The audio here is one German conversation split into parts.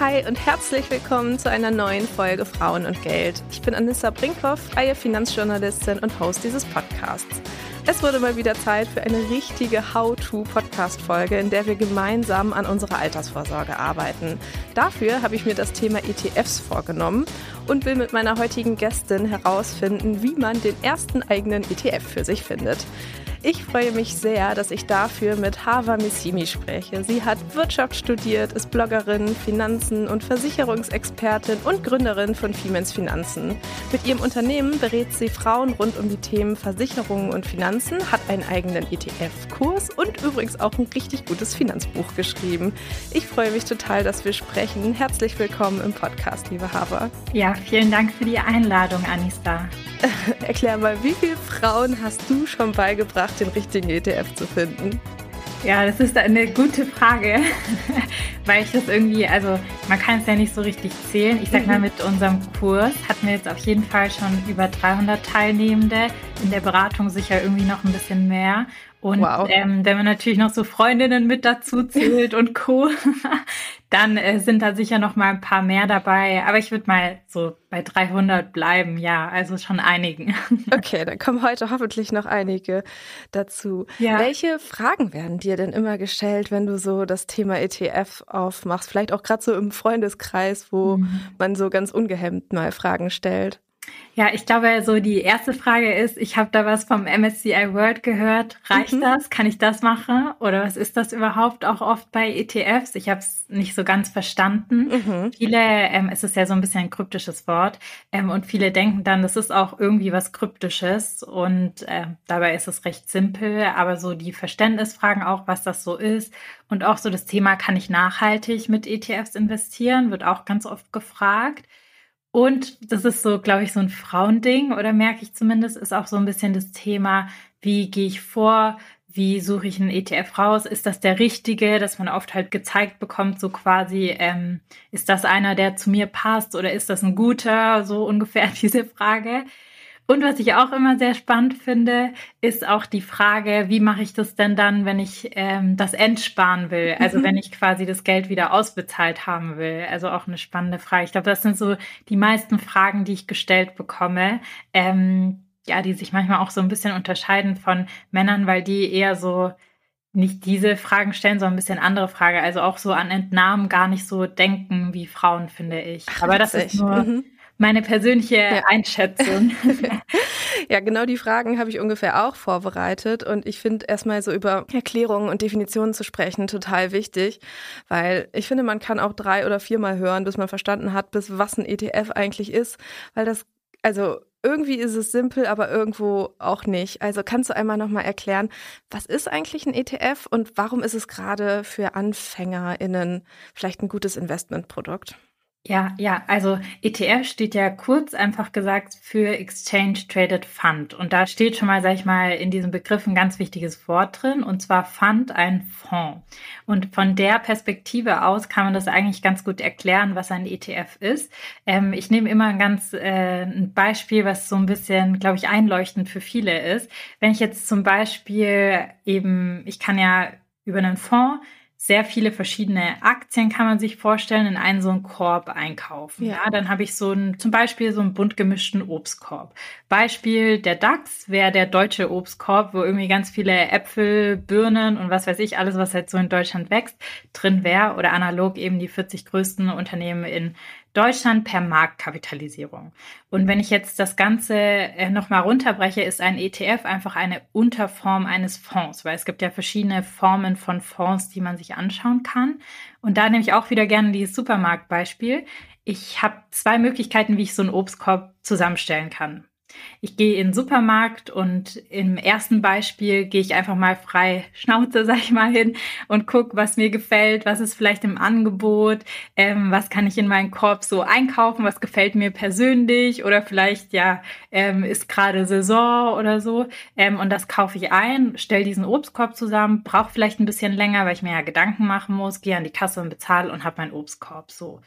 Hi und herzlich willkommen zu einer neuen Folge Frauen und Geld. Ich bin Anissa Brinkhoff, freie Finanzjournalistin und Host dieses Podcasts. Es wurde mal wieder Zeit für eine richtige How-to-Podcast-Folge, in der wir gemeinsam an unserer Altersvorsorge arbeiten. Dafür habe ich mir das Thema ETFs vorgenommen und will mit meiner heutigen Gästin herausfinden, wie man den ersten eigenen ETF für sich findet. Ich freue mich sehr, dass ich dafür mit Hava Missimi spreche. Sie hat Wirtschaft studiert, ist Bloggerin, Finanzen- und Versicherungsexpertin und Gründerin von Femens Finanzen. Mit ihrem Unternehmen berät sie Frauen rund um die Themen Versicherungen und Finanzen, hat einen eigenen ETF-Kurs und übrigens auch ein richtig gutes Finanzbuch geschrieben. Ich freue mich total, dass wir sprechen. Herzlich willkommen im Podcast, liebe Hava. Ja, vielen Dank für die Einladung, Anista. Erklär mal, wie viele Frauen hast du schon beigebracht, den richtigen ETF zu finden? Ja, das ist eine gute Frage, weil ich das irgendwie, also man kann es ja nicht so richtig zählen. Ich sag mal, mhm. mit unserem Kurs hatten wir jetzt auf jeden Fall schon über 300 Teilnehmende, in der Beratung sicher irgendwie noch ein bisschen mehr. Und wow. ähm, wenn man natürlich noch so Freundinnen mit dazu zählt und Co., dann äh, sind da sicher noch mal ein paar mehr dabei. Aber ich würde mal so bei 300 bleiben, ja, also schon einigen. Okay, dann kommen heute hoffentlich noch einige dazu. Ja. Welche Fragen werden dir denn immer gestellt, wenn du so das Thema ETF aufmachst? Vielleicht auch gerade so im Freundeskreis, wo mhm. man so ganz ungehemmt mal Fragen stellt. Ja, ich glaube, so die erste Frage ist, ich habe da was vom MSCI World gehört. Reicht mhm. das? Kann ich das machen? Oder was ist das überhaupt auch oft bei ETFs? Ich habe es nicht so ganz verstanden. Mhm. Viele, ähm, es ist ja so ein bisschen ein kryptisches Wort, ähm, und viele denken dann, das ist auch irgendwie was Kryptisches und äh, dabei ist es recht simpel, aber so die Verständnisfragen auch, was das so ist und auch so das Thema, kann ich nachhaltig mit ETFs investieren, wird auch ganz oft gefragt. Und das ist so, glaube ich, so ein Frauending oder merke ich zumindest, ist auch so ein bisschen das Thema, wie gehe ich vor, wie suche ich einen ETF raus? Ist das der richtige, dass man oft halt gezeigt bekommt, so quasi, ähm, ist das einer, der zu mir passt oder ist das ein guter, so ungefähr diese Frage. Und was ich auch immer sehr spannend finde, ist auch die Frage, wie mache ich das denn dann, wenn ich ähm, das entsparen will? Also mhm. wenn ich quasi das Geld wieder ausbezahlt haben will. Also auch eine spannende Frage. Ich glaube, das sind so die meisten Fragen, die ich gestellt bekomme. Ähm, ja, die sich manchmal auch so ein bisschen unterscheiden von Männern, weil die eher so nicht diese Fragen stellen, sondern ein bisschen andere Frage. Also auch so an Entnahmen gar nicht so denken wie Frauen, finde ich. Ach, Aber das ist nur mhm meine persönliche ja. Einschätzung. ja, genau die Fragen habe ich ungefähr auch vorbereitet und ich finde erstmal so über Erklärungen und Definitionen zu sprechen total wichtig, weil ich finde, man kann auch drei oder viermal hören, bis man verstanden hat, bis was ein ETF eigentlich ist, weil das also irgendwie ist es simpel, aber irgendwo auch nicht. Also kannst du einmal nochmal erklären, was ist eigentlich ein ETF und warum ist es gerade für AnfängerInnen vielleicht ein gutes Investmentprodukt? Ja, ja, also ETF steht ja kurz einfach gesagt für Exchange Traded Fund. Und da steht schon mal, sag ich mal, in diesem Begriff ein ganz wichtiges Wort drin, und zwar Fund, ein Fonds. Und von der Perspektive aus kann man das eigentlich ganz gut erklären, was ein ETF ist. Ähm, ich nehme immer ein ganz äh, ein Beispiel, was so ein bisschen, glaube ich, einleuchtend für viele ist. Wenn ich jetzt zum Beispiel eben, ich kann ja über einen Fonds sehr viele verschiedene Aktien kann man sich vorstellen, in einen so einen Korb einkaufen. Ja, ja dann habe ich so einen, zum Beispiel so einen bunt gemischten Obstkorb. Beispiel der DAX wäre der deutsche Obstkorb, wo irgendwie ganz viele Äpfel, Birnen und was weiß ich, alles, was halt so in Deutschland wächst, drin wäre oder analog eben die 40 größten Unternehmen in Deutschland per Marktkapitalisierung. Und wenn ich jetzt das Ganze äh, nochmal runterbreche, ist ein ETF einfach eine Unterform eines Fonds, weil es gibt ja verschiedene Formen von Fonds, die man sich anschauen kann. Und da nehme ich auch wieder gerne dieses Supermarktbeispiel. Ich habe zwei Möglichkeiten, wie ich so einen Obstkorb zusammenstellen kann. Ich gehe in den Supermarkt und im ersten Beispiel gehe ich einfach mal frei Schnauze, sag ich mal, hin und gucke, was mir gefällt, was ist vielleicht im Angebot, ähm, was kann ich in meinen Korb so einkaufen, was gefällt mir persönlich oder vielleicht ja ähm, ist gerade Saison oder so ähm, und das kaufe ich ein, stelle diesen Obstkorb zusammen, brauche vielleicht ein bisschen länger, weil ich mir ja Gedanken machen muss, gehe an die Kasse und bezahle und habe meinen Obstkorb so.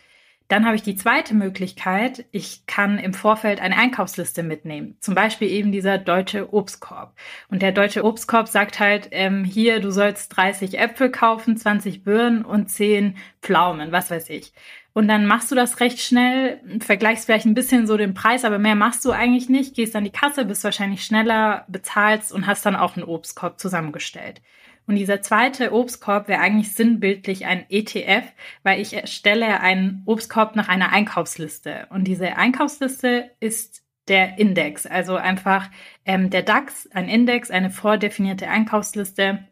Dann habe ich die zweite Möglichkeit. Ich kann im Vorfeld eine Einkaufsliste mitnehmen. Zum Beispiel eben dieser deutsche Obstkorb. Und der deutsche Obstkorb sagt halt, ähm, hier, du sollst 30 Äpfel kaufen, 20 Birnen und 10 Pflaumen, was weiß ich. Und dann machst du das recht schnell, vergleichst vielleicht ein bisschen so den Preis, aber mehr machst du eigentlich nicht, gehst an die Kasse, bist wahrscheinlich schneller, bezahlst und hast dann auch einen Obstkorb zusammengestellt. Und dieser zweite Obstkorb wäre eigentlich sinnbildlich ein ETF, weil ich erstelle einen Obstkorb nach einer Einkaufsliste. Und diese Einkaufsliste ist der Index, also einfach ähm, der DAX, ein Index, eine vordefinierte Einkaufsliste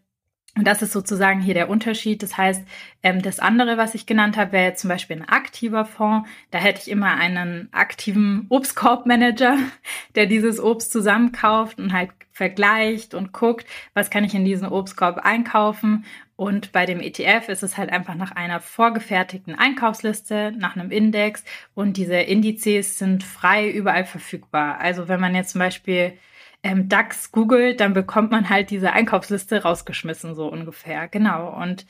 und das ist sozusagen hier der Unterschied. Das heißt, ähm, das andere, was ich genannt habe, wäre zum Beispiel ein aktiver Fonds. Da hätte ich immer einen aktiven Obstkorbmanager, der dieses Obst zusammenkauft und halt vergleicht und guckt, was kann ich in diesen Obstkorb einkaufen. Und bei dem ETF ist es halt einfach nach einer vorgefertigten Einkaufsliste, nach einem Index. Und diese Indizes sind frei überall verfügbar. Also wenn man jetzt zum Beispiel ähm, DAX googelt, dann bekommt man halt diese Einkaufsliste rausgeschmissen, so ungefähr. Genau. Und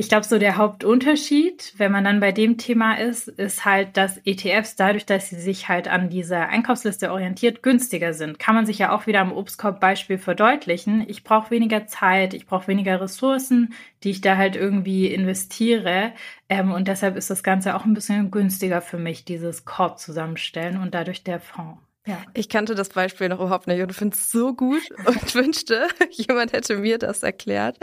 ich glaube, so der Hauptunterschied, wenn man dann bei dem Thema ist, ist halt, dass ETFs dadurch, dass sie sich halt an dieser Einkaufsliste orientiert, günstiger sind. Kann man sich ja auch wieder am Obstkorb-Beispiel verdeutlichen. Ich brauche weniger Zeit, ich brauche weniger Ressourcen, die ich da halt irgendwie investiere. Ähm, und deshalb ist das Ganze auch ein bisschen günstiger für mich, dieses Korb zusammenstellen und dadurch der Fonds. Ja. Ich kannte das Beispiel noch überhaupt nicht und finde es so gut und wünschte, jemand hätte mir das erklärt,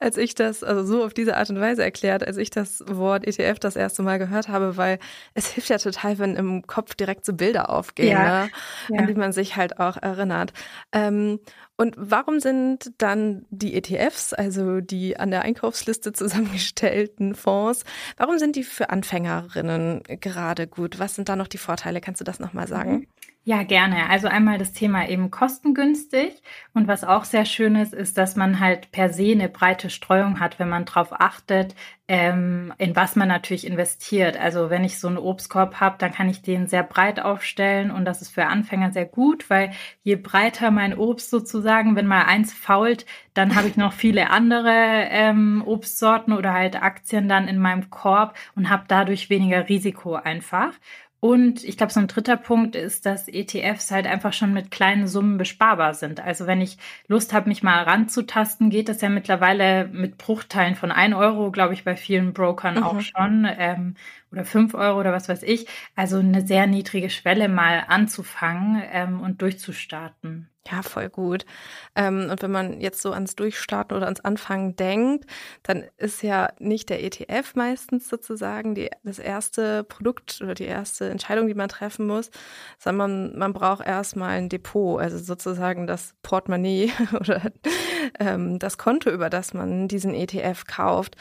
als ich das, also so auf diese Art und Weise erklärt, als ich das Wort ETF das erste Mal gehört habe, weil es hilft ja total, wenn im Kopf direkt so Bilder aufgehen, ja. Ne? Ja. an die man sich halt auch erinnert. Ähm, und warum sind dann die ETFs, also die an der Einkaufsliste zusammengestellten Fonds, warum sind die für Anfängerinnen gerade gut? Was sind da noch die Vorteile? Kannst du das nochmal sagen? Ja, gerne. Also einmal das Thema eben kostengünstig. Und was auch sehr schön ist, ist, dass man halt per se eine breite Streuung hat, wenn man darauf achtet, ähm, in was man natürlich investiert. Also wenn ich so einen Obstkorb habe, dann kann ich den sehr breit aufstellen und das ist für Anfänger sehr gut, weil je breiter mein Obst sozusagen, wenn mal eins fault, dann habe ich noch viele andere ähm, Obstsorten oder halt Aktien dann in meinem Korb und habe dadurch weniger Risiko einfach. Und ich glaube, so ein dritter Punkt ist, dass ETFs halt einfach schon mit kleinen Summen besparbar sind. Also wenn ich Lust habe, mich mal ranzutasten, geht das ja mittlerweile mit Bruchteilen von ein Euro, glaube ich, bei vielen Brokern mhm. auch schon. Ähm, oder fünf Euro oder was weiß ich. Also eine sehr niedrige Schwelle mal anzufangen ähm, und durchzustarten. Ja, voll gut. Ähm, und wenn man jetzt so ans Durchstarten oder ans Anfangen denkt, dann ist ja nicht der ETF meistens sozusagen die, das erste Produkt oder die erste Entscheidung, die man treffen muss, sondern man, man braucht erstmal ein Depot, also sozusagen das Portemonnaie oder ähm, das Konto, über das man diesen ETF kauft.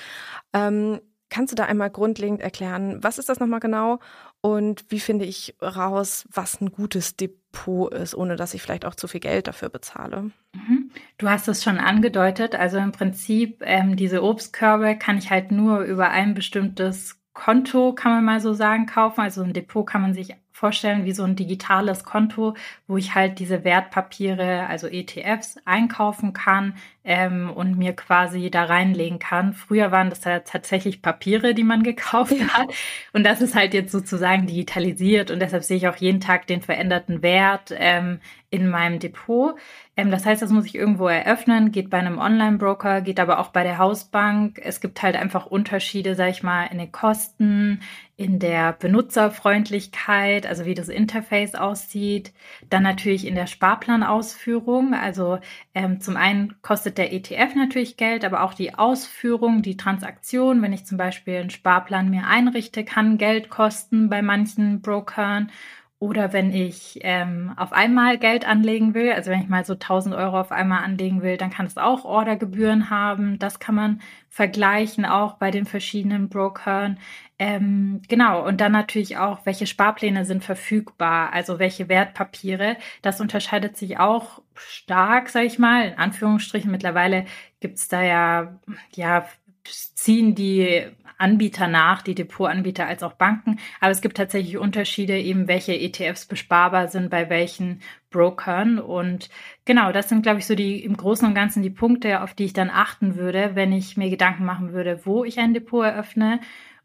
Ähm, Kannst du da einmal grundlegend erklären, was ist das nochmal genau und wie finde ich raus, was ein gutes Depot ist, ohne dass ich vielleicht auch zu viel Geld dafür bezahle? Mhm. Du hast es schon angedeutet, also im Prinzip ähm, diese Obstkörbe kann ich halt nur über ein bestimmtes Konto, kann man mal so sagen, kaufen. Also ein Depot kann man sich vorstellen wie so ein digitales Konto, wo ich halt diese Wertpapiere, also ETFs, einkaufen kann ähm, und mir quasi da reinlegen kann. Früher waren das ja tatsächlich Papiere, die man gekauft hat. Und das ist halt jetzt sozusagen digitalisiert und deshalb sehe ich auch jeden Tag den veränderten Wert ähm, in meinem Depot. Ähm, das heißt, das muss ich irgendwo eröffnen, geht bei einem Online-Broker, geht aber auch bei der Hausbank. Es gibt halt einfach Unterschiede, sag ich mal, in den Kosten, in der Benutzerfreundlichkeit, also wie das Interface aussieht, dann natürlich in der Sparplanausführung. Also ähm, zum einen kostet der ETF natürlich Geld, aber auch die Ausführung, die Transaktion, wenn ich zum Beispiel einen Sparplan mir einrichte, kann Geld kosten bei manchen Brokern. Oder wenn ich ähm, auf einmal Geld anlegen will, also wenn ich mal so 1000 Euro auf einmal anlegen will, dann kann es auch Ordergebühren haben. Das kann man vergleichen auch bei den verschiedenen Brokern. Ähm, genau, und dann natürlich auch, welche Sparpläne sind verfügbar, also welche Wertpapiere. Das unterscheidet sich auch stark, sag ich mal, in Anführungsstrichen. Mittlerweile gibt's da ja, ja, ziehen die Anbieter nach, die Depotanbieter als auch Banken. Aber es gibt tatsächlich Unterschiede, eben welche ETFs besparbar sind bei welchen Brokern. Und genau, das sind, glaube ich, so die im Großen und Ganzen die Punkte, auf die ich dann achten würde, wenn ich mir Gedanken machen würde, wo ich ein Depot eröffne.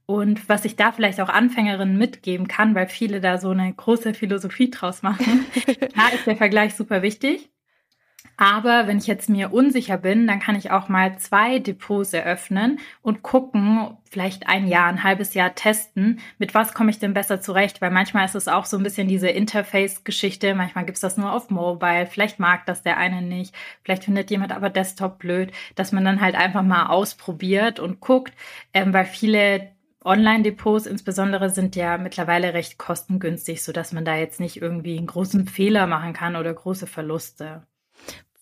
Und was ich da vielleicht auch Anfängerinnen mitgeben kann, weil viele da so eine große Philosophie draus machen, da ist der Vergleich super wichtig. Aber wenn ich jetzt mir unsicher bin, dann kann ich auch mal zwei Depots eröffnen und gucken, vielleicht ein Jahr, ein halbes Jahr testen, mit was komme ich denn besser zurecht, weil manchmal ist es auch so ein bisschen diese Interface-Geschichte, manchmal gibt es das nur auf Mobile, vielleicht mag das der eine nicht, vielleicht findet jemand aber Desktop blöd, dass man dann halt einfach mal ausprobiert und guckt, ähm, weil viele Online-Depots insbesondere sind ja mittlerweile recht kostengünstig, sodass man da jetzt nicht irgendwie einen großen Fehler machen kann oder große Verluste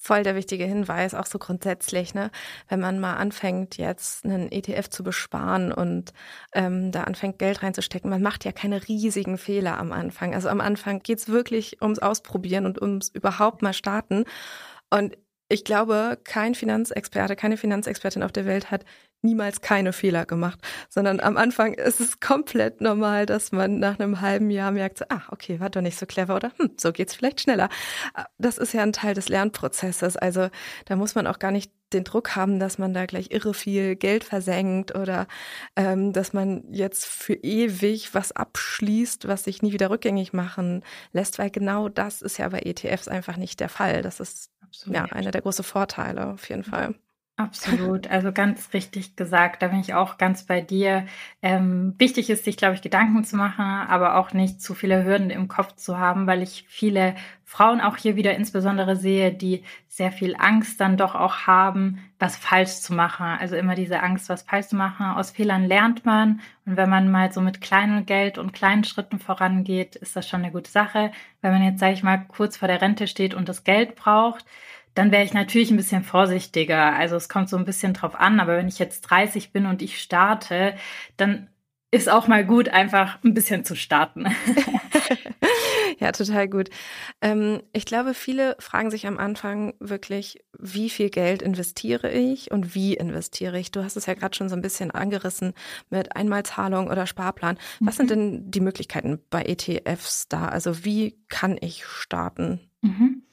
voll der wichtige Hinweis, auch so grundsätzlich, ne? Wenn man mal anfängt, jetzt einen ETF zu besparen und ähm, da anfängt, Geld reinzustecken, man macht ja keine riesigen Fehler am Anfang. Also am Anfang geht's wirklich ums Ausprobieren und ums überhaupt mal starten. Und ich glaube, kein Finanzexperte, keine Finanzexpertin auf der Welt hat niemals keine Fehler gemacht, sondern am Anfang ist es komplett normal, dass man nach einem halben Jahr merkt, so, ah, okay, war doch nicht so clever oder hm, so geht's vielleicht schneller. Das ist ja ein Teil des Lernprozesses. Also da muss man auch gar nicht den Druck haben, dass man da gleich irre viel Geld versenkt oder ähm, dass man jetzt für ewig was abschließt, was sich nie wieder rückgängig machen lässt, weil genau das ist ja bei ETFs einfach nicht der Fall. Das ist Absolut. ja einer der großen Vorteile auf jeden Fall. Absolut, also ganz richtig gesagt, da bin ich auch ganz bei dir. Ähm, wichtig ist, sich, glaube ich, Gedanken zu machen, aber auch nicht zu viele Hürden im Kopf zu haben, weil ich viele Frauen auch hier wieder insbesondere sehe, die sehr viel Angst dann doch auch haben, was falsch zu machen. Also immer diese Angst, was falsch zu machen. Aus Fehlern lernt man. Und wenn man mal so mit kleinem Geld und kleinen Schritten vorangeht, ist das schon eine gute Sache. Wenn man jetzt, sage ich mal, kurz vor der Rente steht und das Geld braucht, dann wäre ich natürlich ein bisschen vorsichtiger. Also es kommt so ein bisschen drauf an, aber wenn ich jetzt 30 bin und ich starte, dann ist auch mal gut, einfach ein bisschen zu starten. ja, total gut. Ähm, ich glaube, viele fragen sich am Anfang wirklich, wie viel Geld investiere ich und wie investiere ich? Du hast es ja gerade schon so ein bisschen angerissen mit Einmalzahlung oder Sparplan. Was mhm. sind denn die Möglichkeiten bei ETFs da? Also wie kann ich starten? Mhm.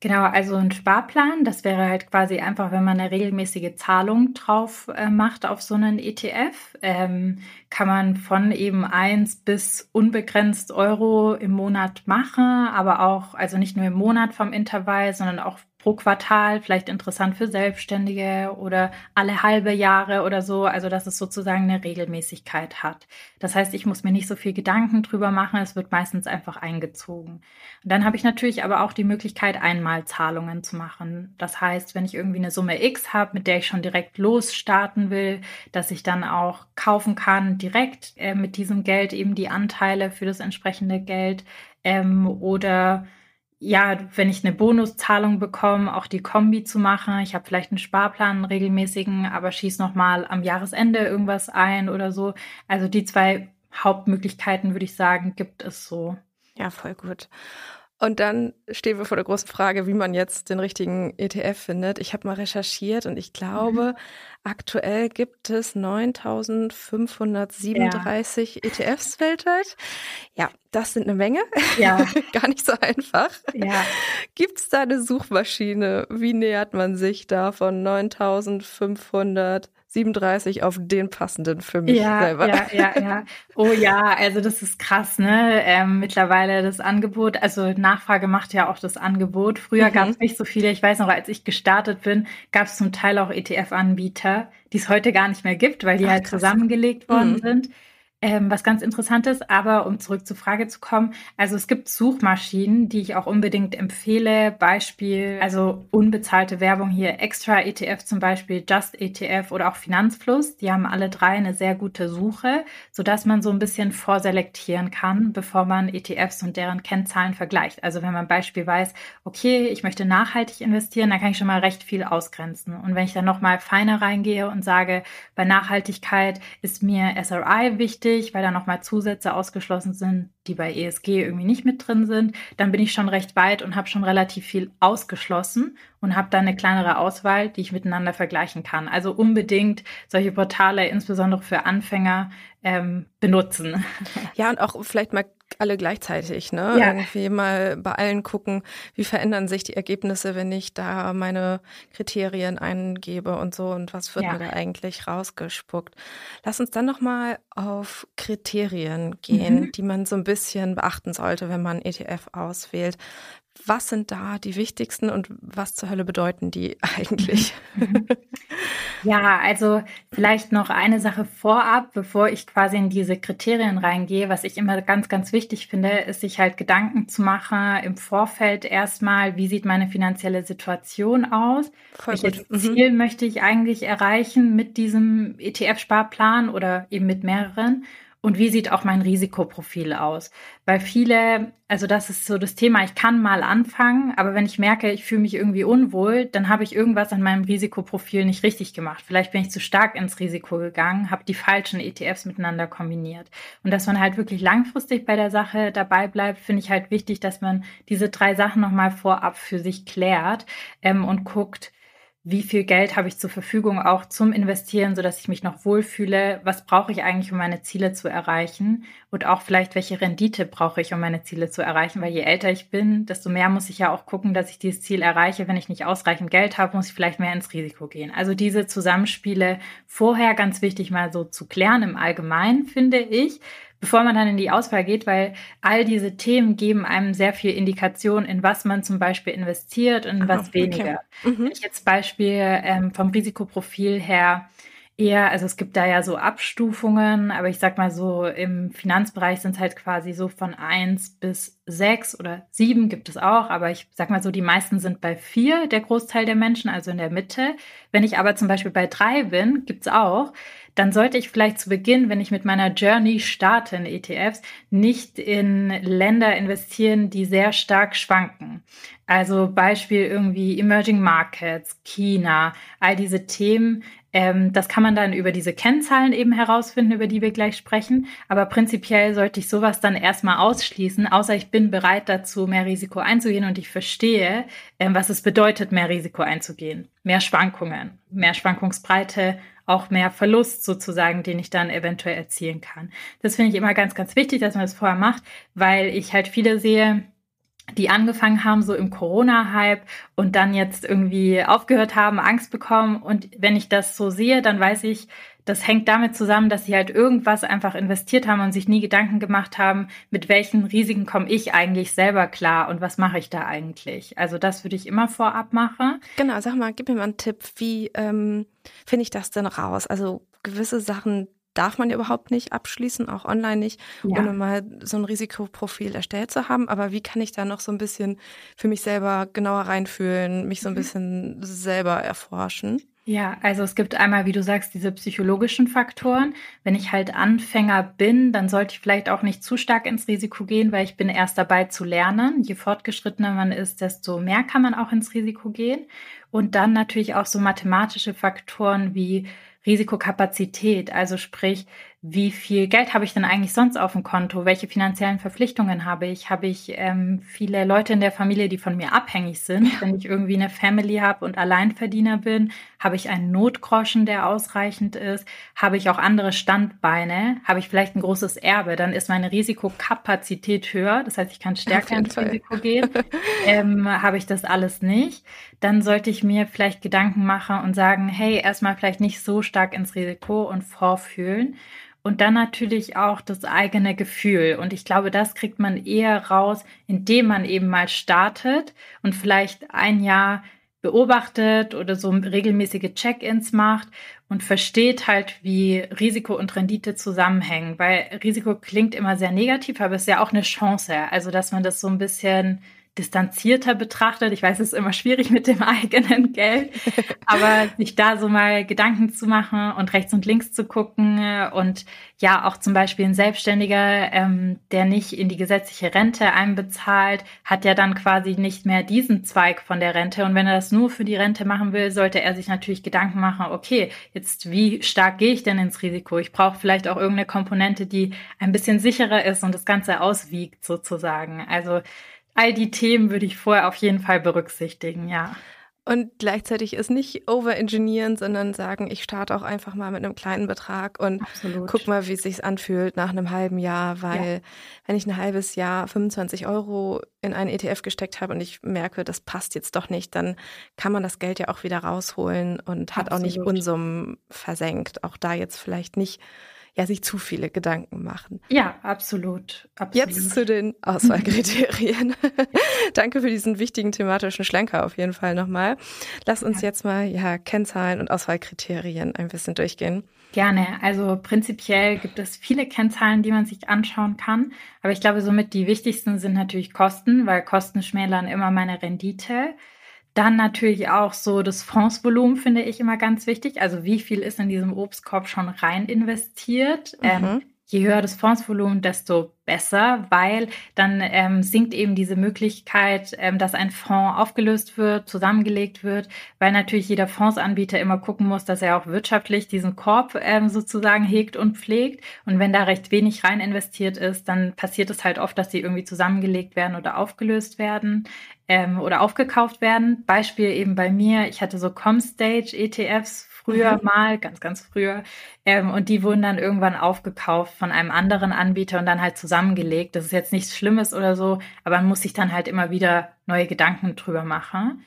Genau, also ein Sparplan, das wäre halt quasi einfach, wenn man eine regelmäßige Zahlung drauf äh, macht auf so einen ETF, ähm, kann man von eben eins bis unbegrenzt Euro im Monat machen, aber auch, also nicht nur im Monat vom Intervall, sondern auch pro Quartal, vielleicht interessant für Selbstständige oder alle halbe Jahre oder so, also dass es sozusagen eine Regelmäßigkeit hat. Das heißt, ich muss mir nicht so viel Gedanken drüber machen, es wird meistens einfach eingezogen. Und dann habe ich natürlich aber auch die Möglichkeit, Einmalzahlungen zu machen. Das heißt, wenn ich irgendwie eine Summe X habe, mit der ich schon direkt losstarten will, dass ich dann auch kaufen kann, direkt äh, mit diesem Geld eben die Anteile für das entsprechende Geld ähm, oder ja, wenn ich eine Bonuszahlung bekomme, auch die Kombi zu machen. Ich habe vielleicht einen Sparplan, einen regelmäßigen, aber schieß noch mal am Jahresende irgendwas ein oder so. Also die zwei Hauptmöglichkeiten, würde ich sagen, gibt es so. Ja, voll gut. Und dann stehen wir vor der großen Frage, wie man jetzt den richtigen ETF findet. Ich habe mal recherchiert und ich glaube, mhm. aktuell gibt es 9537 ja. ETFs weltweit. Ja, das sind eine Menge. Ja. Gar nicht so einfach. Ja. Gibt es da eine Suchmaschine? Wie nähert man sich da von 9500 37 auf den passenden für mich ja, selber. Ja, ja, ja. Oh ja, also das ist krass, ne? Ähm, mittlerweile das Angebot, also Nachfrage macht ja auch das Angebot. Früher mhm. gab es nicht so viele. Ich weiß noch, als ich gestartet bin, gab es zum Teil auch ETF-Anbieter, die es heute gar nicht mehr gibt, weil die Ach, halt krass. zusammengelegt worden mhm. sind ähm, was ganz Interessantes. Aber um zurück zur Frage zu kommen, also es gibt Suchmaschinen, die ich auch unbedingt empfehle. Beispiel, also unbezahlte Werbung hier, Extra ETF zum Beispiel, Just ETF oder auch Finanzfluss. Die haben alle drei eine sehr gute Suche, sodass man so ein bisschen vorselektieren kann, bevor man ETFs und deren Kennzahlen vergleicht. Also wenn man Beispiel weiß, okay, ich möchte nachhaltig investieren, dann kann ich schon mal recht viel ausgrenzen. Und wenn ich dann nochmal feiner reingehe und sage, bei Nachhaltigkeit ist mir SRI wichtig, wichtig, weil da nochmal Zusätze ausgeschlossen sind, die bei ESG irgendwie nicht mit drin sind, dann bin ich schon recht weit und habe schon relativ viel ausgeschlossen und habe dann eine kleinere Auswahl, die ich miteinander vergleichen kann. Also unbedingt solche Portale, insbesondere für Anfänger, ähm, benutzen. Ja, und auch vielleicht mal alle gleichzeitig, ne? Ja. Irgendwie mal bei allen gucken, wie verändern sich die Ergebnisse, wenn ich da meine Kriterien eingebe und so und was wird ja. mir da eigentlich rausgespuckt. Lass uns dann nochmal auf Kriterien gehen, mhm. die man so ein bisschen beachten sollte, wenn man ETF auswählt. Was sind da die wichtigsten und was zur Hölle bedeuten die eigentlich? Ja, also vielleicht noch eine Sache vorab, bevor ich quasi in diese Kriterien reingehe. Was ich immer ganz, ganz wichtig finde, ist sich halt Gedanken zu machen im Vorfeld erstmal, wie sieht meine finanzielle Situation aus? Voll Welches gut. Ziel mhm. möchte ich eigentlich erreichen mit diesem ETF-Sparplan oder eben mit mehreren? Und wie sieht auch mein Risikoprofil aus? Weil viele, also das ist so das Thema, ich kann mal anfangen, aber wenn ich merke, ich fühle mich irgendwie unwohl, dann habe ich irgendwas an meinem Risikoprofil nicht richtig gemacht. Vielleicht bin ich zu stark ins Risiko gegangen, habe die falschen ETFs miteinander kombiniert. Und dass man halt wirklich langfristig bei der Sache dabei bleibt, finde ich halt wichtig, dass man diese drei Sachen nochmal vorab für sich klärt ähm, und guckt, wie viel Geld habe ich zur Verfügung auch zum Investieren, so dass ich mich noch wohlfühle, was brauche ich eigentlich, um meine Ziele zu erreichen und auch vielleicht, welche Rendite brauche ich, um meine Ziele zu erreichen, weil je älter ich bin, desto mehr muss ich ja auch gucken, dass ich dieses Ziel erreiche. Wenn ich nicht ausreichend Geld habe, muss ich vielleicht mehr ins Risiko gehen. Also diese Zusammenspiele vorher ganz wichtig mal so zu klären im Allgemeinen, finde ich, bevor man dann in die Auswahl geht, weil all diese Themen geben einem sehr viel Indikation, in was man zum Beispiel investiert und in was okay. weniger. Mhm. Wenn ich jetzt Beispiel ähm, vom Risikoprofil her eher, also es gibt da ja so Abstufungen, aber ich sag mal so, im Finanzbereich sind es halt quasi so von eins bis sechs oder sieben gibt es auch, aber ich sag mal so, die meisten sind bei vier, der Großteil der Menschen, also in der Mitte. Wenn ich aber zum Beispiel bei drei bin, gibt's auch dann sollte ich vielleicht zu Beginn, wenn ich mit meiner Journey starte in ETFs, nicht in Länder investieren, die sehr stark schwanken. Also Beispiel irgendwie Emerging Markets, China, all diese Themen. Ähm, das kann man dann über diese Kennzahlen eben herausfinden, über die wir gleich sprechen. Aber prinzipiell sollte ich sowas dann erstmal ausschließen, außer ich bin bereit dazu, mehr Risiko einzugehen und ich verstehe, ähm, was es bedeutet, mehr Risiko einzugehen. Mehr Schwankungen, mehr Schwankungsbreite, auch mehr Verlust sozusagen, den ich dann eventuell erzielen kann. Das finde ich immer ganz, ganz wichtig, dass man das vorher macht, weil ich halt viele sehe, die angefangen haben so im Corona-Hype und dann jetzt irgendwie aufgehört haben, Angst bekommen. Und wenn ich das so sehe, dann weiß ich, das hängt damit zusammen, dass sie halt irgendwas einfach investiert haben und sich nie Gedanken gemacht haben, mit welchen Risiken komme ich eigentlich selber klar und was mache ich da eigentlich. Also das würde ich immer vorab machen. Genau, sag mal, gib mir mal einen Tipp, wie ähm, finde ich das denn raus? Also gewisse Sachen darf man ja überhaupt nicht abschließen, auch online nicht, ja. ohne mal so ein Risikoprofil erstellt zu haben. Aber wie kann ich da noch so ein bisschen für mich selber genauer reinfühlen, mich so ein mhm. bisschen selber erforschen? Ja, also es gibt einmal, wie du sagst, diese psychologischen Faktoren. Wenn ich halt Anfänger bin, dann sollte ich vielleicht auch nicht zu stark ins Risiko gehen, weil ich bin erst dabei zu lernen. Je fortgeschrittener man ist, desto mehr kann man auch ins Risiko gehen. Und dann natürlich auch so mathematische Faktoren wie Risikokapazität, also sprich, wie viel Geld habe ich denn eigentlich sonst auf dem Konto? Welche finanziellen Verpflichtungen habe ich? Habe ich ähm, viele Leute in der Familie, die von mir abhängig sind? Wenn ich irgendwie eine Family habe und Alleinverdiener bin, habe ich einen Notgroschen, der ausreichend ist? Habe ich auch andere Standbeine? Habe ich vielleicht ein großes Erbe? Dann ist meine Risikokapazität höher. Das heißt, ich kann stärker ins Fall. Risiko gehen. ähm, habe ich das alles nicht? Dann sollte ich mir vielleicht Gedanken machen und sagen, hey, erstmal vielleicht nicht so stark ins Risiko und vorfühlen. Und dann natürlich auch das eigene Gefühl. Und ich glaube, das kriegt man eher raus, indem man eben mal startet und vielleicht ein Jahr beobachtet oder so regelmäßige Check-ins macht und versteht halt, wie Risiko und Rendite zusammenhängen. Weil Risiko klingt immer sehr negativ, aber es ist ja auch eine Chance. Also, dass man das so ein bisschen distanzierter betrachtet. Ich weiß, es ist immer schwierig mit dem eigenen Geld, aber sich da so mal Gedanken zu machen und rechts und links zu gucken und ja auch zum Beispiel ein Selbstständiger, ähm, der nicht in die gesetzliche Rente einbezahlt, hat ja dann quasi nicht mehr diesen Zweig von der Rente. Und wenn er das nur für die Rente machen will, sollte er sich natürlich Gedanken machen, okay, jetzt wie stark gehe ich denn ins Risiko? Ich brauche vielleicht auch irgendeine Komponente, die ein bisschen sicherer ist und das Ganze auswiegt sozusagen. Also all die Themen würde ich vorher auf jeden Fall berücksichtigen, ja. Und gleichzeitig ist nicht overengineeren, sondern sagen, ich starte auch einfach mal mit einem kleinen Betrag und Absolut. guck mal, wie es sich anfühlt nach einem halben Jahr, weil ja. wenn ich ein halbes Jahr 25 Euro in einen ETF gesteckt habe und ich merke, das passt jetzt doch nicht, dann kann man das Geld ja auch wieder rausholen und hat Absolut. auch nicht Unsummen versenkt. Auch da jetzt vielleicht nicht ja sich zu viele Gedanken machen. Ja, absolut. absolut. Jetzt zu den Auswahlkriterien. Danke für diesen wichtigen thematischen Schlenker auf jeden Fall nochmal. Lass uns ja. jetzt mal ja Kennzahlen und Auswahlkriterien ein bisschen durchgehen. Gerne. Also prinzipiell gibt es viele Kennzahlen, die man sich anschauen kann. Aber ich glaube, somit die wichtigsten sind natürlich Kosten, weil Kosten schmälern immer meine Rendite. Dann natürlich auch so das Fondsvolumen finde ich immer ganz wichtig. Also wie viel ist in diesem Obstkorb schon rein investiert? Ähm, mhm. Ähm, je höher das Fondsvolumen, desto besser, weil dann ähm, sinkt eben diese Möglichkeit, ähm, dass ein Fonds aufgelöst wird, zusammengelegt wird, weil natürlich jeder Fondsanbieter immer gucken muss, dass er auch wirtschaftlich diesen Korb ähm, sozusagen hegt und pflegt. Und wenn da recht wenig rein investiert ist, dann passiert es halt oft, dass die irgendwie zusammengelegt werden oder aufgelöst werden ähm, oder aufgekauft werden. Beispiel eben bei mir, ich hatte so Comstage ETFs früher mhm. mal, ganz, ganz früher. Ähm, und die wurden dann irgendwann aufgekauft von einem anderen Anbieter und dann halt zusammengelegt. Das ist jetzt nichts Schlimmes oder so, aber man muss sich dann halt immer wieder neue Gedanken drüber machen.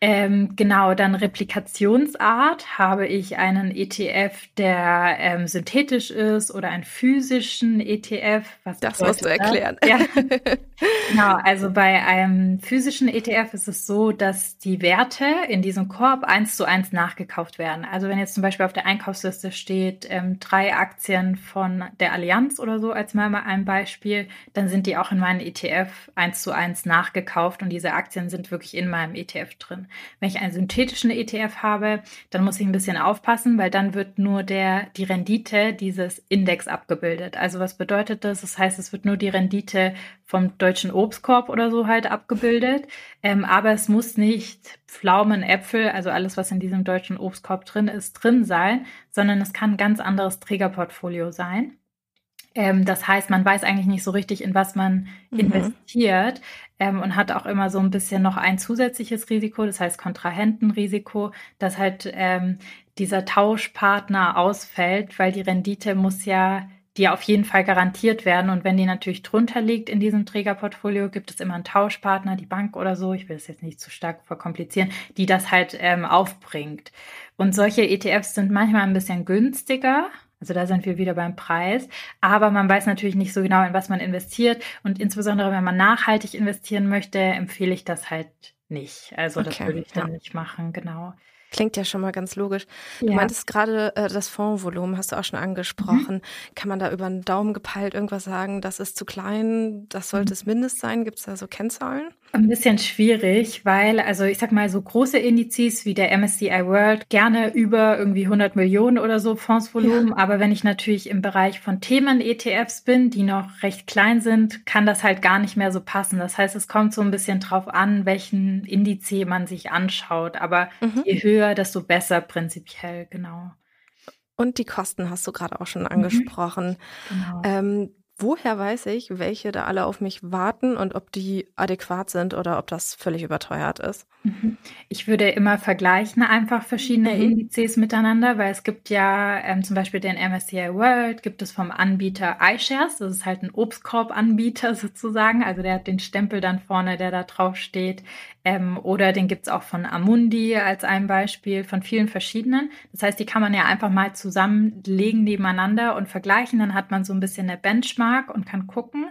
Ähm, genau, dann Replikationsart habe ich einen ETF, der ähm, synthetisch ist oder einen physischen ETF. Was das musst du erklären. Ja. genau, also bei einem physischen ETF ist es so, dass die Werte in diesem Korb eins zu eins nachgekauft werden. Also wenn jetzt zum Beispiel auf der Einkaufsliste steht ähm, drei Aktien von der Allianz oder so, als mal ein Beispiel, dann sind die auch in meinem ETF eins zu eins nachgekauft und diese Aktien sind wirklich in meinem ETF drin. Wenn ich einen synthetischen ETF habe, dann muss ich ein bisschen aufpassen, weil dann wird nur der, die Rendite dieses Index abgebildet. Also was bedeutet das? Das heißt, es wird nur die Rendite vom deutschen Obstkorb oder so halt abgebildet. Ähm, aber es muss nicht Pflaumen, Äpfel, also alles, was in diesem deutschen Obstkorb drin ist, drin sein, sondern es kann ein ganz anderes Trägerportfolio sein. Ähm, das heißt, man weiß eigentlich nicht so richtig, in was man mhm. investiert ähm, und hat auch immer so ein bisschen noch ein zusätzliches Risiko, das heißt Kontrahentenrisiko, dass halt ähm, dieser Tauschpartner ausfällt, weil die Rendite muss ja die auf jeden Fall garantiert werden. Und wenn die natürlich drunter liegt in diesem Trägerportfolio, gibt es immer einen Tauschpartner, die Bank oder so, ich will es jetzt nicht zu stark verkomplizieren, die das halt ähm, aufbringt. Und solche ETFs sind manchmal ein bisschen günstiger, also da sind wir wieder beim Preis. Aber man weiß natürlich nicht so genau, in was man investiert. Und insbesondere, wenn man nachhaltig investieren möchte, empfehle ich das halt nicht. Also okay, das würde ich dann ja. nicht machen, genau. Klingt ja schon mal ganz logisch. Du ja. meintest gerade äh, das Fondsvolumen, hast du auch schon angesprochen. Mhm. Kann man da über einen Daumen gepeilt irgendwas sagen, das ist zu klein, das sollte mhm. es mindest sein? Gibt es da so Kennzahlen? Ein bisschen schwierig, weil, also ich sag mal, so große Indizes wie der MSCI World gerne über irgendwie 100 Millionen oder so Fondsvolumen. Ja. Aber wenn ich natürlich im Bereich von Themen-ETFs bin, die noch recht klein sind, kann das halt gar nicht mehr so passen. Das heißt, es kommt so ein bisschen drauf an, welchen Indiz man sich anschaut. Aber mhm. je höher, desto besser prinzipiell, genau. Und die Kosten hast du gerade auch schon mhm. angesprochen. Mhm. Genau. Ähm, woher weiß ich, welche da alle auf mich warten und ob die adäquat sind oder ob das völlig überteuert ist? Mhm. Ich würde immer vergleichen einfach verschiedene mhm. Indizes miteinander, weil es gibt ja ähm, zum Beispiel den MSCI World, gibt es vom Anbieter iShares, das ist halt ein Obstkorb-Anbieter sozusagen, also der hat den Stempel dann vorne, der da drauf steht. Ähm, oder den gibt's auch von Amundi als ein Beispiel, von vielen verschiedenen. Das heißt, die kann man ja einfach mal zusammenlegen nebeneinander und vergleichen. Dann hat man so ein bisschen eine Benchmark und kann gucken.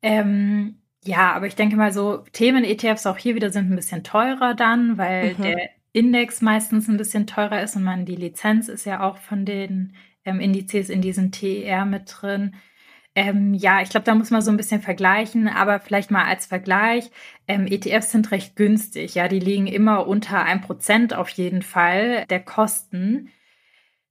Ähm, ja, aber ich denke mal so, Themen-ETFs auch hier wieder sind ein bisschen teurer dann, weil mhm. der Index meistens ein bisschen teurer ist und man die Lizenz ist ja auch von den ähm, Indizes in diesen TER mit drin. Ähm, ja, ich glaube, da muss man so ein bisschen vergleichen, aber vielleicht mal als Vergleich. Ähm, ETFs sind recht günstig, ja, die liegen immer unter ein Prozent auf jeden Fall der Kosten.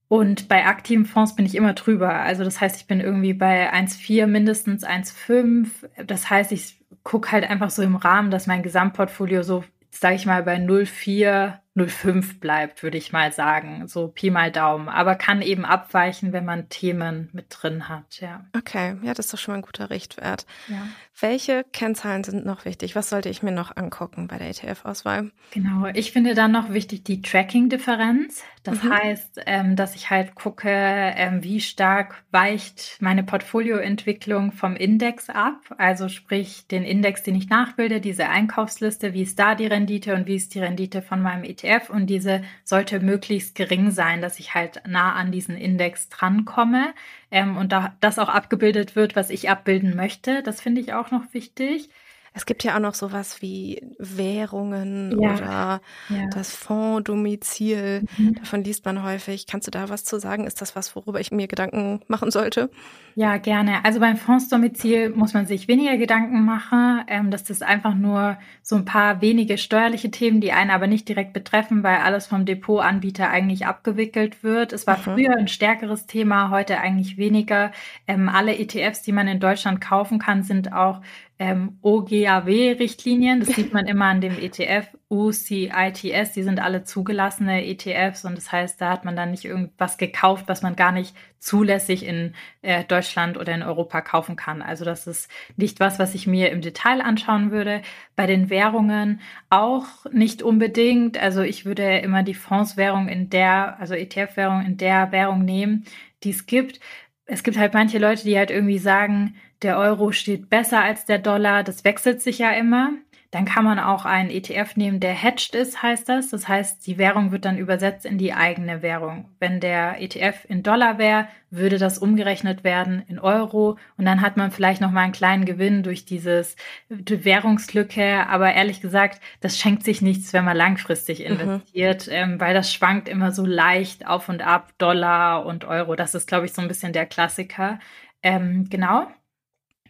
Und bei aktiven Fonds bin ich immer drüber. Also das heißt, ich bin irgendwie bei 1,4 mindestens 1,5. Das heißt, ich gucke halt einfach so im Rahmen, dass mein Gesamtportfolio so, sage ich mal, bei 0,4 0,5 bleibt, würde ich mal sagen. So Pi mal Daumen. Aber kann eben abweichen, wenn man Themen mit drin hat, ja. Okay, ja, das ist doch schon mal ein guter Richtwert. Ja. Welche Kennzahlen sind noch wichtig? Was sollte ich mir noch angucken bei der ETF-Auswahl? Genau, ich finde dann noch wichtig die Tracking-Differenz. Das mhm. heißt, ähm, dass ich halt gucke, ähm, wie stark weicht meine Portfolioentwicklung vom Index ab. Also sprich den Index, den ich nachbilde, diese Einkaufsliste, wie ist da die Rendite und wie ist die Rendite von meinem ETF? ETF und diese sollte möglichst gering sein, dass ich halt nah an diesen Index drankomme ähm, und da das auch abgebildet wird, was ich abbilden möchte. Das finde ich auch noch wichtig. Es gibt ja auch noch sowas wie Währungen ja. oder ja. das Fondsdomizil. Mhm. Davon liest man häufig. Kannst du da was zu sagen? Ist das was, worüber ich mir Gedanken machen sollte? Ja, gerne. Also beim Fondsdomizil muss man sich weniger Gedanken machen. Ähm, das ist einfach nur so ein paar wenige steuerliche Themen, die einen aber nicht direkt betreffen, weil alles vom Depotanbieter eigentlich abgewickelt wird. Es war mhm. früher ein stärkeres Thema, heute eigentlich weniger. Ähm, alle ETFs, die man in Deutschland kaufen kann, sind auch ähm, OGAW-Richtlinien. Das sieht man immer an dem ETF UCITS. Die sind alle zugelassene ETFs und das heißt, da hat man dann nicht irgendwas gekauft, was man gar nicht zulässig in äh, Deutschland oder in Europa kaufen kann. Also das ist nicht was, was ich mir im Detail anschauen würde. Bei den Währungen auch nicht unbedingt. Also ich würde immer die Fondswährung in der, also ETF-Währung in der Währung nehmen, die es gibt. Es gibt halt manche Leute, die halt irgendwie sagen, der Euro steht besser als der Dollar, das wechselt sich ja immer. Dann kann man auch einen ETF nehmen, der hedged ist, heißt das. Das heißt, die Währung wird dann übersetzt in die eigene Währung. Wenn der ETF in Dollar wäre, würde das umgerechnet werden in Euro und dann hat man vielleicht noch mal einen kleinen Gewinn durch dieses die Währungslücke. Aber ehrlich gesagt, das schenkt sich nichts, wenn man langfristig mhm. investiert, mhm. ähm, weil das schwankt immer so leicht auf und ab Dollar und Euro. Das ist, glaube ich, so ein bisschen der Klassiker. Ähm, genau.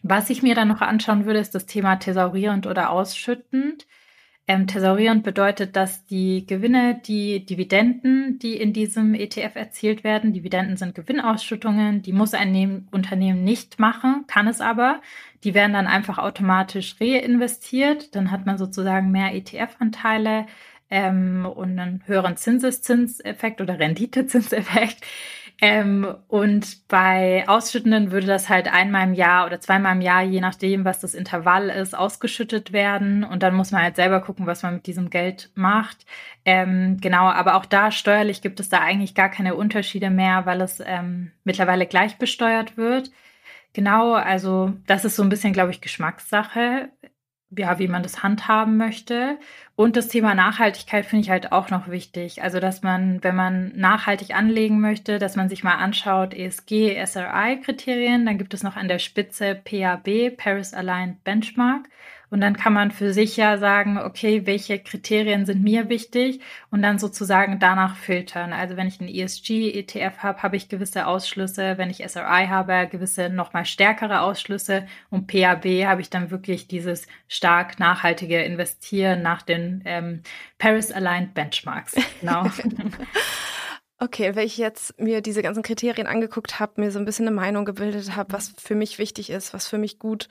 Was ich mir dann noch anschauen würde, ist das Thema thesaurierend oder ausschüttend. Ähm, thesaurierend bedeutet, dass die Gewinne, die Dividenden, die in diesem ETF erzielt werden, Dividenden sind Gewinnausschüttungen, die muss ein Unternehmen nicht machen, kann es aber. Die werden dann einfach automatisch reinvestiert. Dann hat man sozusagen mehr ETF-Anteile ähm, und einen höheren Zinseszinseffekt oder Renditezinseffekt. Ähm, und bei Ausschüttenden würde das halt einmal im Jahr oder zweimal im Jahr, je nachdem, was das Intervall ist, ausgeschüttet werden. Und dann muss man halt selber gucken, was man mit diesem Geld macht. Ähm, genau, aber auch da steuerlich gibt es da eigentlich gar keine Unterschiede mehr, weil es ähm, mittlerweile gleich besteuert wird. Genau, also das ist so ein bisschen, glaube ich, Geschmackssache ja, wie man das handhaben möchte. Und das Thema Nachhaltigkeit finde ich halt auch noch wichtig. Also, dass man, wenn man nachhaltig anlegen möchte, dass man sich mal anschaut, ESG, SRI-Kriterien, dann gibt es noch an der Spitze PAB, Paris Aligned Benchmark. Und dann kann man für sich ja sagen, okay, welche Kriterien sind mir wichtig und dann sozusagen danach filtern. Also wenn ich einen ESG-ETF habe, habe ich gewisse Ausschlüsse. Wenn ich SRI habe, gewisse nochmal stärkere Ausschlüsse. Und PAB habe ich dann wirklich dieses stark nachhaltige Investieren nach den ähm, Paris-Aligned Benchmarks. Genau. Okay, wenn ich jetzt mir diese ganzen Kriterien angeguckt habe, mir so ein bisschen eine Meinung gebildet habe, was für mich wichtig ist, was für mich gut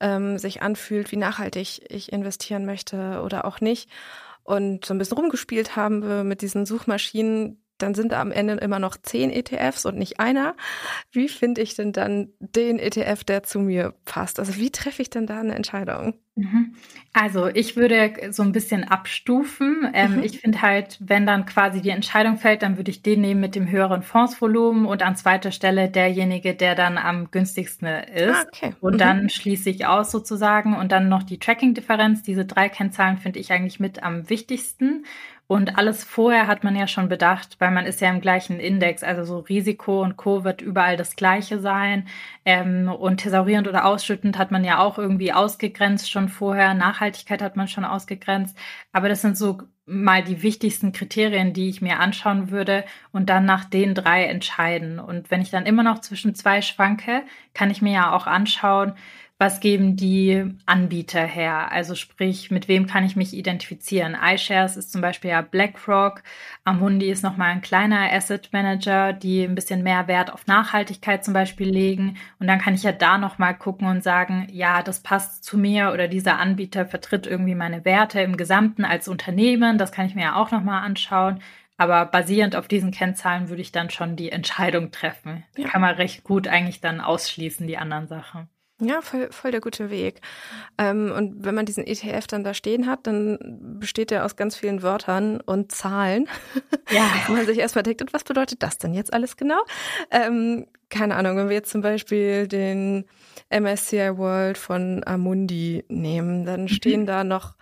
ähm, sich anfühlt, wie nachhaltig ich investieren möchte oder auch nicht. Und so ein bisschen rumgespielt haben wir mit diesen Suchmaschinen, dann sind da am Ende immer noch zehn ETFs und nicht einer. Wie finde ich denn dann den ETF, der zu mir passt? Also wie treffe ich denn da eine Entscheidung? Mhm. Also ich würde so ein bisschen abstufen. Ähm, mhm. Ich finde halt, wenn dann quasi die Entscheidung fällt, dann würde ich den nehmen mit dem höheren Fondsvolumen und an zweiter Stelle derjenige, der dann am günstigsten ist. Ah, okay. Und mhm. dann schließe ich aus sozusagen und dann noch die Tracking-Differenz. Diese drei Kennzahlen finde ich eigentlich mit am wichtigsten. Und alles vorher hat man ja schon bedacht, weil man ist ja im gleichen Index, also so Risiko und Co. wird überall das gleiche sein. Ähm, und thesaurierend oder ausschüttend hat man ja auch irgendwie ausgegrenzt schon vorher. Nachhaltigkeit hat man schon ausgegrenzt. Aber das sind so mal die wichtigsten Kriterien, die ich mir anschauen würde und dann nach den drei entscheiden. Und wenn ich dann immer noch zwischen zwei schwanke, kann ich mir ja auch anschauen, was geben die Anbieter her? Also sprich, mit wem kann ich mich identifizieren? iShares ist zum Beispiel ja BlackRock, Amundi ist nochmal ein kleiner Asset Manager, die ein bisschen mehr Wert auf Nachhaltigkeit zum Beispiel legen. Und dann kann ich ja da nochmal gucken und sagen, ja, das passt zu mir oder dieser Anbieter vertritt irgendwie meine Werte im Gesamten als Unternehmen. Das kann ich mir ja auch nochmal anschauen. Aber basierend auf diesen Kennzahlen würde ich dann schon die Entscheidung treffen. Ja. Kann man recht gut eigentlich dann ausschließen, die anderen Sachen. Ja, voll, voll der gute Weg. Ähm, und wenn man diesen ETF dann da stehen hat, dann besteht er aus ganz vielen Wörtern und Zahlen. Ja. Wo man sich erstmal denkt, und was bedeutet das denn jetzt alles genau? Ähm, keine Ahnung, wenn wir jetzt zum Beispiel den MSCI World von Amundi nehmen, dann mhm. stehen mhm. da noch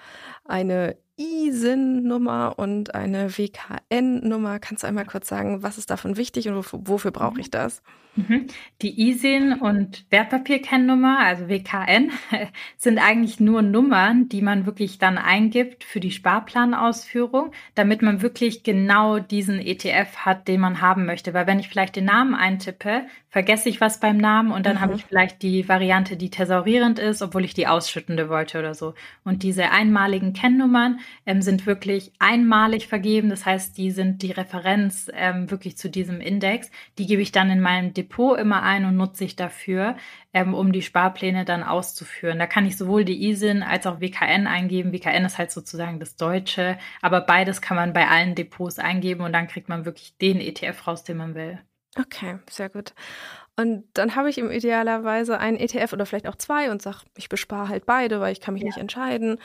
eine ISIN-Nummer und eine WKN-Nummer. Kannst du einmal kurz sagen, was ist davon wichtig und wofür, wofür brauche ich das? Mhm. Die ISIN und Wertpapierkennnummer, also WKN, sind eigentlich nur Nummern, die man wirklich dann eingibt für die Sparplanausführung, damit man wirklich genau diesen ETF hat, den man haben möchte. Weil wenn ich vielleicht den Namen eintippe, vergesse ich was beim Namen und dann mhm. habe ich vielleicht die Variante, die thesaurierend ist, obwohl ich die ausschüttende wollte oder so. Und diese einmaligen Kennnummern ähm, sind wirklich einmalig vergeben. Das heißt, die sind die Referenz ähm, wirklich zu diesem Index. Die gebe ich dann in meinem Depot immer ein und nutze ich dafür, ähm, um die Sparpläne dann auszuführen. Da kann ich sowohl die ISIN als auch WKN eingeben. WKN ist halt sozusagen das Deutsche, aber beides kann man bei allen Depots eingeben und dann kriegt man wirklich den ETF raus, den man will. Okay, sehr gut. Und dann habe ich im idealerweise einen ETF oder vielleicht auch zwei und sage, ich bespare halt beide, weil ich kann mich ja. nicht entscheiden.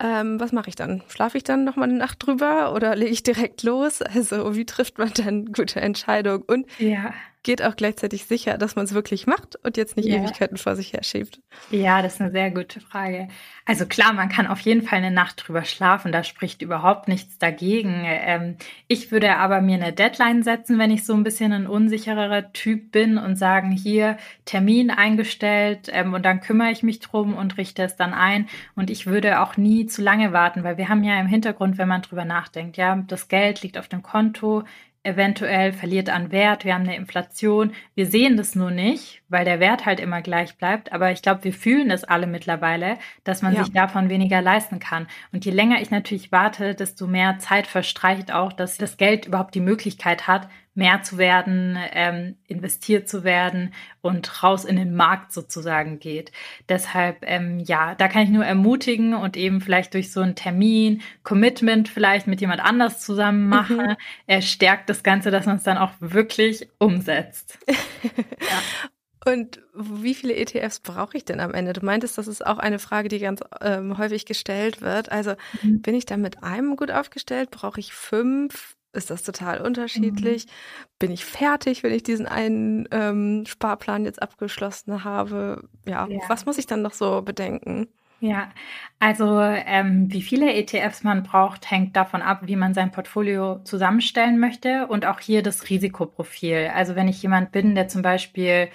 Ähm, was mache ich dann? Schlafe ich dann noch mal eine Nacht drüber oder lege ich direkt los? Also wie trifft man dann gute Entscheidung? Und ja geht auch gleichzeitig sicher, dass man es wirklich macht und jetzt nicht ja. Ewigkeiten vor sich her schiebt? Ja, das ist eine sehr gute Frage. Also klar, man kann auf jeden Fall eine Nacht drüber schlafen, da spricht überhaupt nichts dagegen. Ähm, ich würde aber mir eine Deadline setzen, wenn ich so ein bisschen ein unsichererer Typ bin und sagen, hier Termin eingestellt ähm, und dann kümmere ich mich drum und richte es dann ein. Und ich würde auch nie zu lange warten, weil wir haben ja im Hintergrund, wenn man drüber nachdenkt, ja, das Geld liegt auf dem Konto, eventuell verliert an Wert, wir haben eine Inflation. Wir sehen das nur nicht, weil der Wert halt immer gleich bleibt. Aber ich glaube, wir fühlen es alle mittlerweile, dass man ja. sich davon weniger leisten kann. Und je länger ich natürlich warte, desto mehr Zeit verstreicht auch, dass das Geld überhaupt die Möglichkeit hat, mehr zu werden, ähm, investiert zu werden und raus in den Markt sozusagen geht. Deshalb, ähm, ja, da kann ich nur ermutigen und eben vielleicht durch so einen Termin, Commitment vielleicht mit jemand anders zusammen machen, mhm. stärkt das Ganze, dass man es dann auch wirklich umsetzt. ja. Und wie viele ETFs brauche ich denn am Ende? Du meintest, das ist auch eine Frage, die ganz ähm, häufig gestellt wird. Also mhm. bin ich da mit einem gut aufgestellt? Brauche ich fünf? Ist das total unterschiedlich. Mhm. Bin ich fertig, wenn ich diesen einen ähm, Sparplan jetzt abgeschlossen habe? Ja, ja, was muss ich dann noch so bedenken? Ja, also ähm, wie viele ETFs man braucht, hängt davon ab, wie man sein Portfolio zusammenstellen möchte und auch hier das Risikoprofil. Also wenn ich jemand bin, der zum Beispiel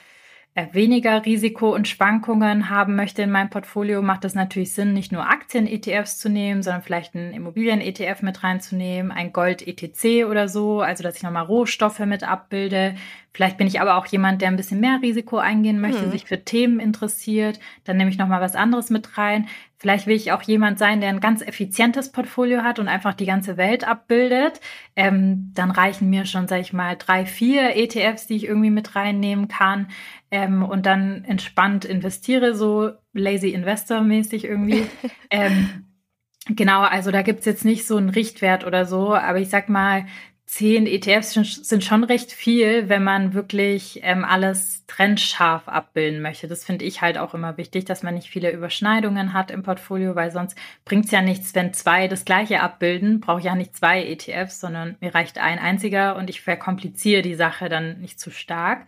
weniger Risiko und Schwankungen haben möchte in meinem Portfolio, macht es natürlich Sinn, nicht nur Aktien-ETFs zu nehmen, sondern vielleicht einen Immobilien-ETF mit reinzunehmen, ein Gold-ETC oder so, also dass ich nochmal Rohstoffe mit abbilde. Vielleicht bin ich aber auch jemand, der ein bisschen mehr Risiko eingehen möchte, mhm. sich für Themen interessiert. Dann nehme ich nochmal was anderes mit rein. Vielleicht will ich auch jemand sein, der ein ganz effizientes Portfolio hat und einfach die ganze Welt abbildet. Ähm, dann reichen mir schon, sag ich mal, drei, vier ETFs, die ich irgendwie mit reinnehmen kann. Ähm, und dann entspannt investiere, so lazy investor mäßig irgendwie. ähm, Genau, also da gibt's jetzt nicht so einen Richtwert oder so, aber ich sag mal, zehn ETFs sind schon recht viel, wenn man wirklich ähm, alles trennscharf abbilden möchte. Das finde ich halt auch immer wichtig, dass man nicht viele Überschneidungen hat im Portfolio, weil sonst bringt es ja nichts, wenn zwei das gleiche abbilden. Brauche ich ja nicht zwei ETFs, sondern mir reicht ein einziger und ich verkompliziere die Sache dann nicht zu stark.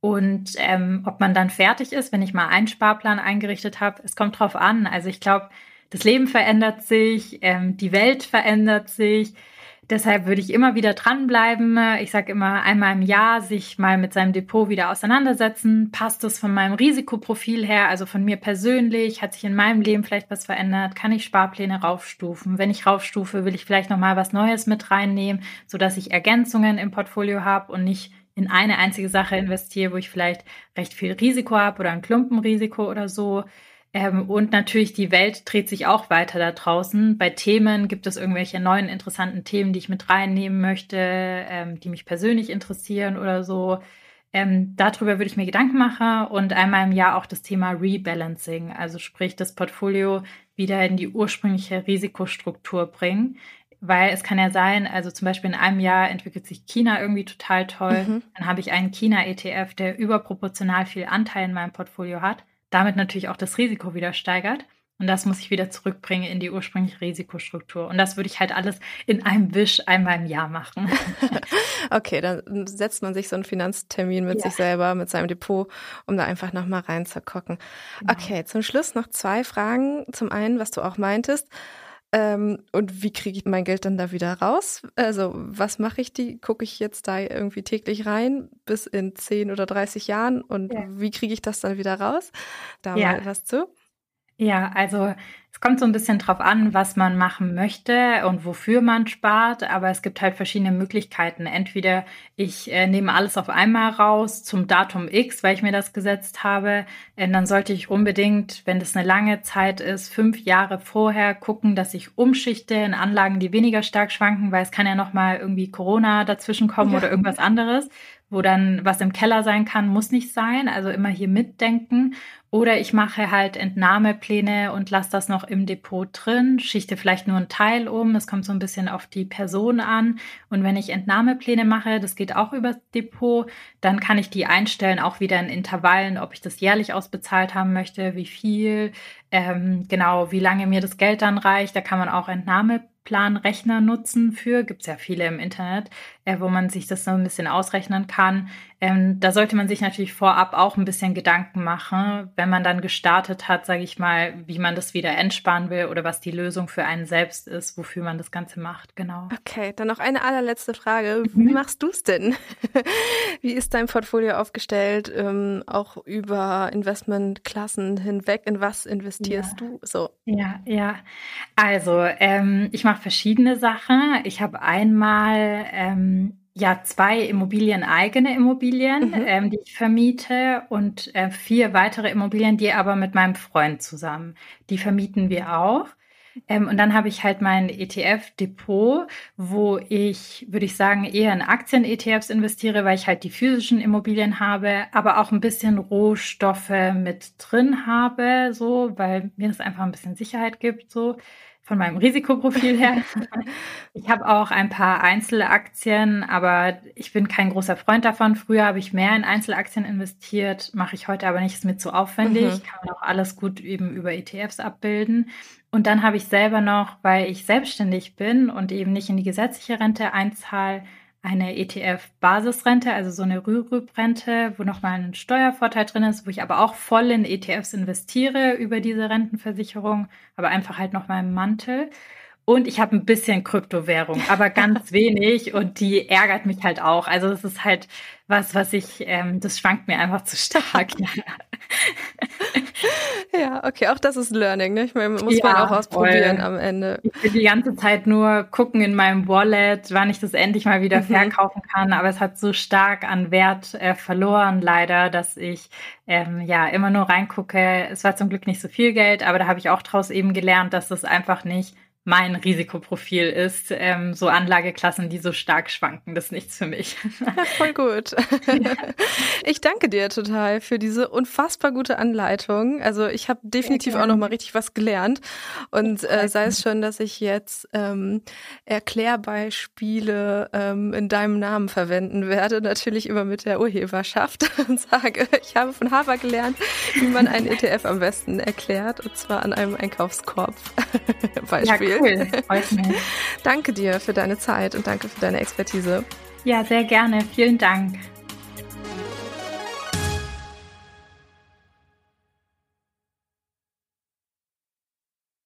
Und ähm, ob man dann fertig ist, wenn ich mal einen Sparplan eingerichtet habe, es kommt drauf an. Also ich glaube, das Leben verändert sich, ähm, die Welt verändert sich Deshalb würde ich immer wieder dranbleiben. Ich sage immer einmal im Jahr sich mal mit seinem Depot wieder auseinandersetzen. Passt es von meinem Risikoprofil her, also von mir persönlich? Hat sich in meinem Leben vielleicht was verändert? Kann ich Sparpläne raufstufen? Wenn ich raufstufe, will ich vielleicht noch mal was Neues mit reinnehmen, so dass ich Ergänzungen im Portfolio habe und nicht in eine einzige Sache investiere, wo ich vielleicht recht viel Risiko habe oder ein Klumpenrisiko oder so. Ähm, und natürlich, die Welt dreht sich auch weiter da draußen. Bei Themen gibt es irgendwelche neuen interessanten Themen, die ich mit reinnehmen möchte, ähm, die mich persönlich interessieren oder so. Ähm, darüber würde ich mir Gedanken machen und einmal im Jahr auch das Thema Rebalancing, also sprich das Portfolio wieder in die ursprüngliche Risikostruktur bringen. Weil es kann ja sein, also zum Beispiel in einem Jahr entwickelt sich China irgendwie total toll. Mhm. Dann habe ich einen China-ETF, der überproportional viel Anteil in meinem Portfolio hat damit natürlich auch das Risiko wieder steigert. Und das muss ich wieder zurückbringen in die ursprüngliche Risikostruktur. Und das würde ich halt alles in einem Wisch einmal im Jahr machen. okay, dann setzt man sich so einen Finanztermin mit ja. sich selber, mit seinem Depot, um da einfach nochmal reinzugucken. Genau. Okay, zum Schluss noch zwei Fragen. Zum einen, was du auch meintest. Ähm, und wie kriege ich mein Geld dann da wieder raus? Also, was mache ich die? Gucke ich jetzt da irgendwie täglich rein bis in 10 oder 30 Jahren? Und ja. wie kriege ich das dann wieder raus? Da ja. mal was zu. Ja, also es kommt so ein bisschen drauf an, was man machen möchte und wofür man spart, aber es gibt halt verschiedene Möglichkeiten. Entweder ich äh, nehme alles auf einmal raus zum Datum X, weil ich mir das gesetzt habe, äh, dann sollte ich unbedingt, wenn das eine lange Zeit ist, fünf Jahre vorher gucken, dass ich umschichte in Anlagen, die weniger stark schwanken, weil es kann ja noch mal irgendwie Corona dazwischen kommen ja. oder irgendwas anderes wo dann was im Keller sein kann, muss nicht sein. Also immer hier mitdenken. Oder ich mache halt Entnahmepläne und lasse das noch im Depot drin, schichte vielleicht nur einen Teil um. Es kommt so ein bisschen auf die Person an. Und wenn ich Entnahmepläne mache, das geht auch über Depot, dann kann ich die einstellen, auch wieder in Intervallen, ob ich das jährlich ausbezahlt haben möchte, wie viel, ähm, genau, wie lange mir das Geld dann reicht. Da kann man auch Entnahmepläne Planrechner nutzen für, gibt es ja viele im Internet, äh, wo man sich das so ein bisschen ausrechnen kann. Ähm, da sollte man sich natürlich vorab auch ein bisschen Gedanken machen, wenn man dann gestartet hat, sage ich mal, wie man das wieder entsparen will oder was die Lösung für einen selbst ist, wofür man das Ganze macht, genau. Okay, dann noch eine allerletzte Frage. Mhm. Wie machst du es denn? wie ist dein Portfolio aufgestellt, ähm, auch über Investmentklassen hinweg? In was investierst ja. du? So. Ja, ja. Also, ähm, ich mache verschiedene Sachen. Ich habe einmal ähm, ja zwei Immobilien, eigene Immobilien, mhm. ähm, die ich vermiete und äh, vier weitere Immobilien, die aber mit meinem Freund zusammen. Die vermieten wir auch. Ähm, und dann habe ich halt mein ETF-Depot, wo ich, würde ich sagen, eher in Aktien-ETFs investiere, weil ich halt die physischen Immobilien habe, aber auch ein bisschen Rohstoffe mit drin habe, so, weil mir das einfach ein bisschen Sicherheit gibt, so von meinem Risikoprofil her. ich habe auch ein paar Einzelaktien, aber ich bin kein großer Freund davon. Früher habe ich mehr in Einzelaktien investiert, mache ich heute aber nicht, ist mir zu aufwendig. Mhm. Kann man auch alles gut eben über ETFs abbilden. Und dann habe ich selber noch, weil ich selbstständig bin und eben nicht in die gesetzliche Rente einzahle, eine ETF-Basisrente, also so eine Rürup-Rente, wo nochmal ein Steuervorteil drin ist, wo ich aber auch voll in ETFs investiere über diese Rentenversicherung, aber einfach halt nochmal im Mantel. Und ich habe ein bisschen Kryptowährung, aber ganz wenig und die ärgert mich halt auch. Also es ist halt was, was ich, ähm, das schwankt mir einfach zu stark. ja, okay, auch das ist Learning, ne? Ich meine, muss ja, man auch ausprobieren voll. am Ende. Ich will die ganze Zeit nur gucken in meinem Wallet, wann ich das endlich mal wieder mhm. verkaufen kann, aber es hat so stark an Wert äh, verloren, leider, dass ich ähm, ja immer nur reingucke. Es war zum Glück nicht so viel Geld, aber da habe ich auch draus eben gelernt, dass das einfach nicht mein Risikoprofil ist. Ähm, so Anlageklassen, die so stark schwanken, das ist nichts für mich. Ja, voll gut. Ich danke dir total für diese unfassbar gute Anleitung. Also ich habe definitiv auch noch mal richtig was gelernt. Und äh, sei es schon, dass ich jetzt ähm, Erklärbeispiele ähm, in deinem Namen verwenden werde, natürlich immer mit der Urheberschaft und sage, ich habe von Haber gelernt, wie man einen ETF am besten erklärt, und zwar an einem Einkaufskorb Beispiel. Ja, cool. Freut mich. danke dir für deine Zeit und danke für deine Expertise. Ja, sehr gerne. Vielen Dank.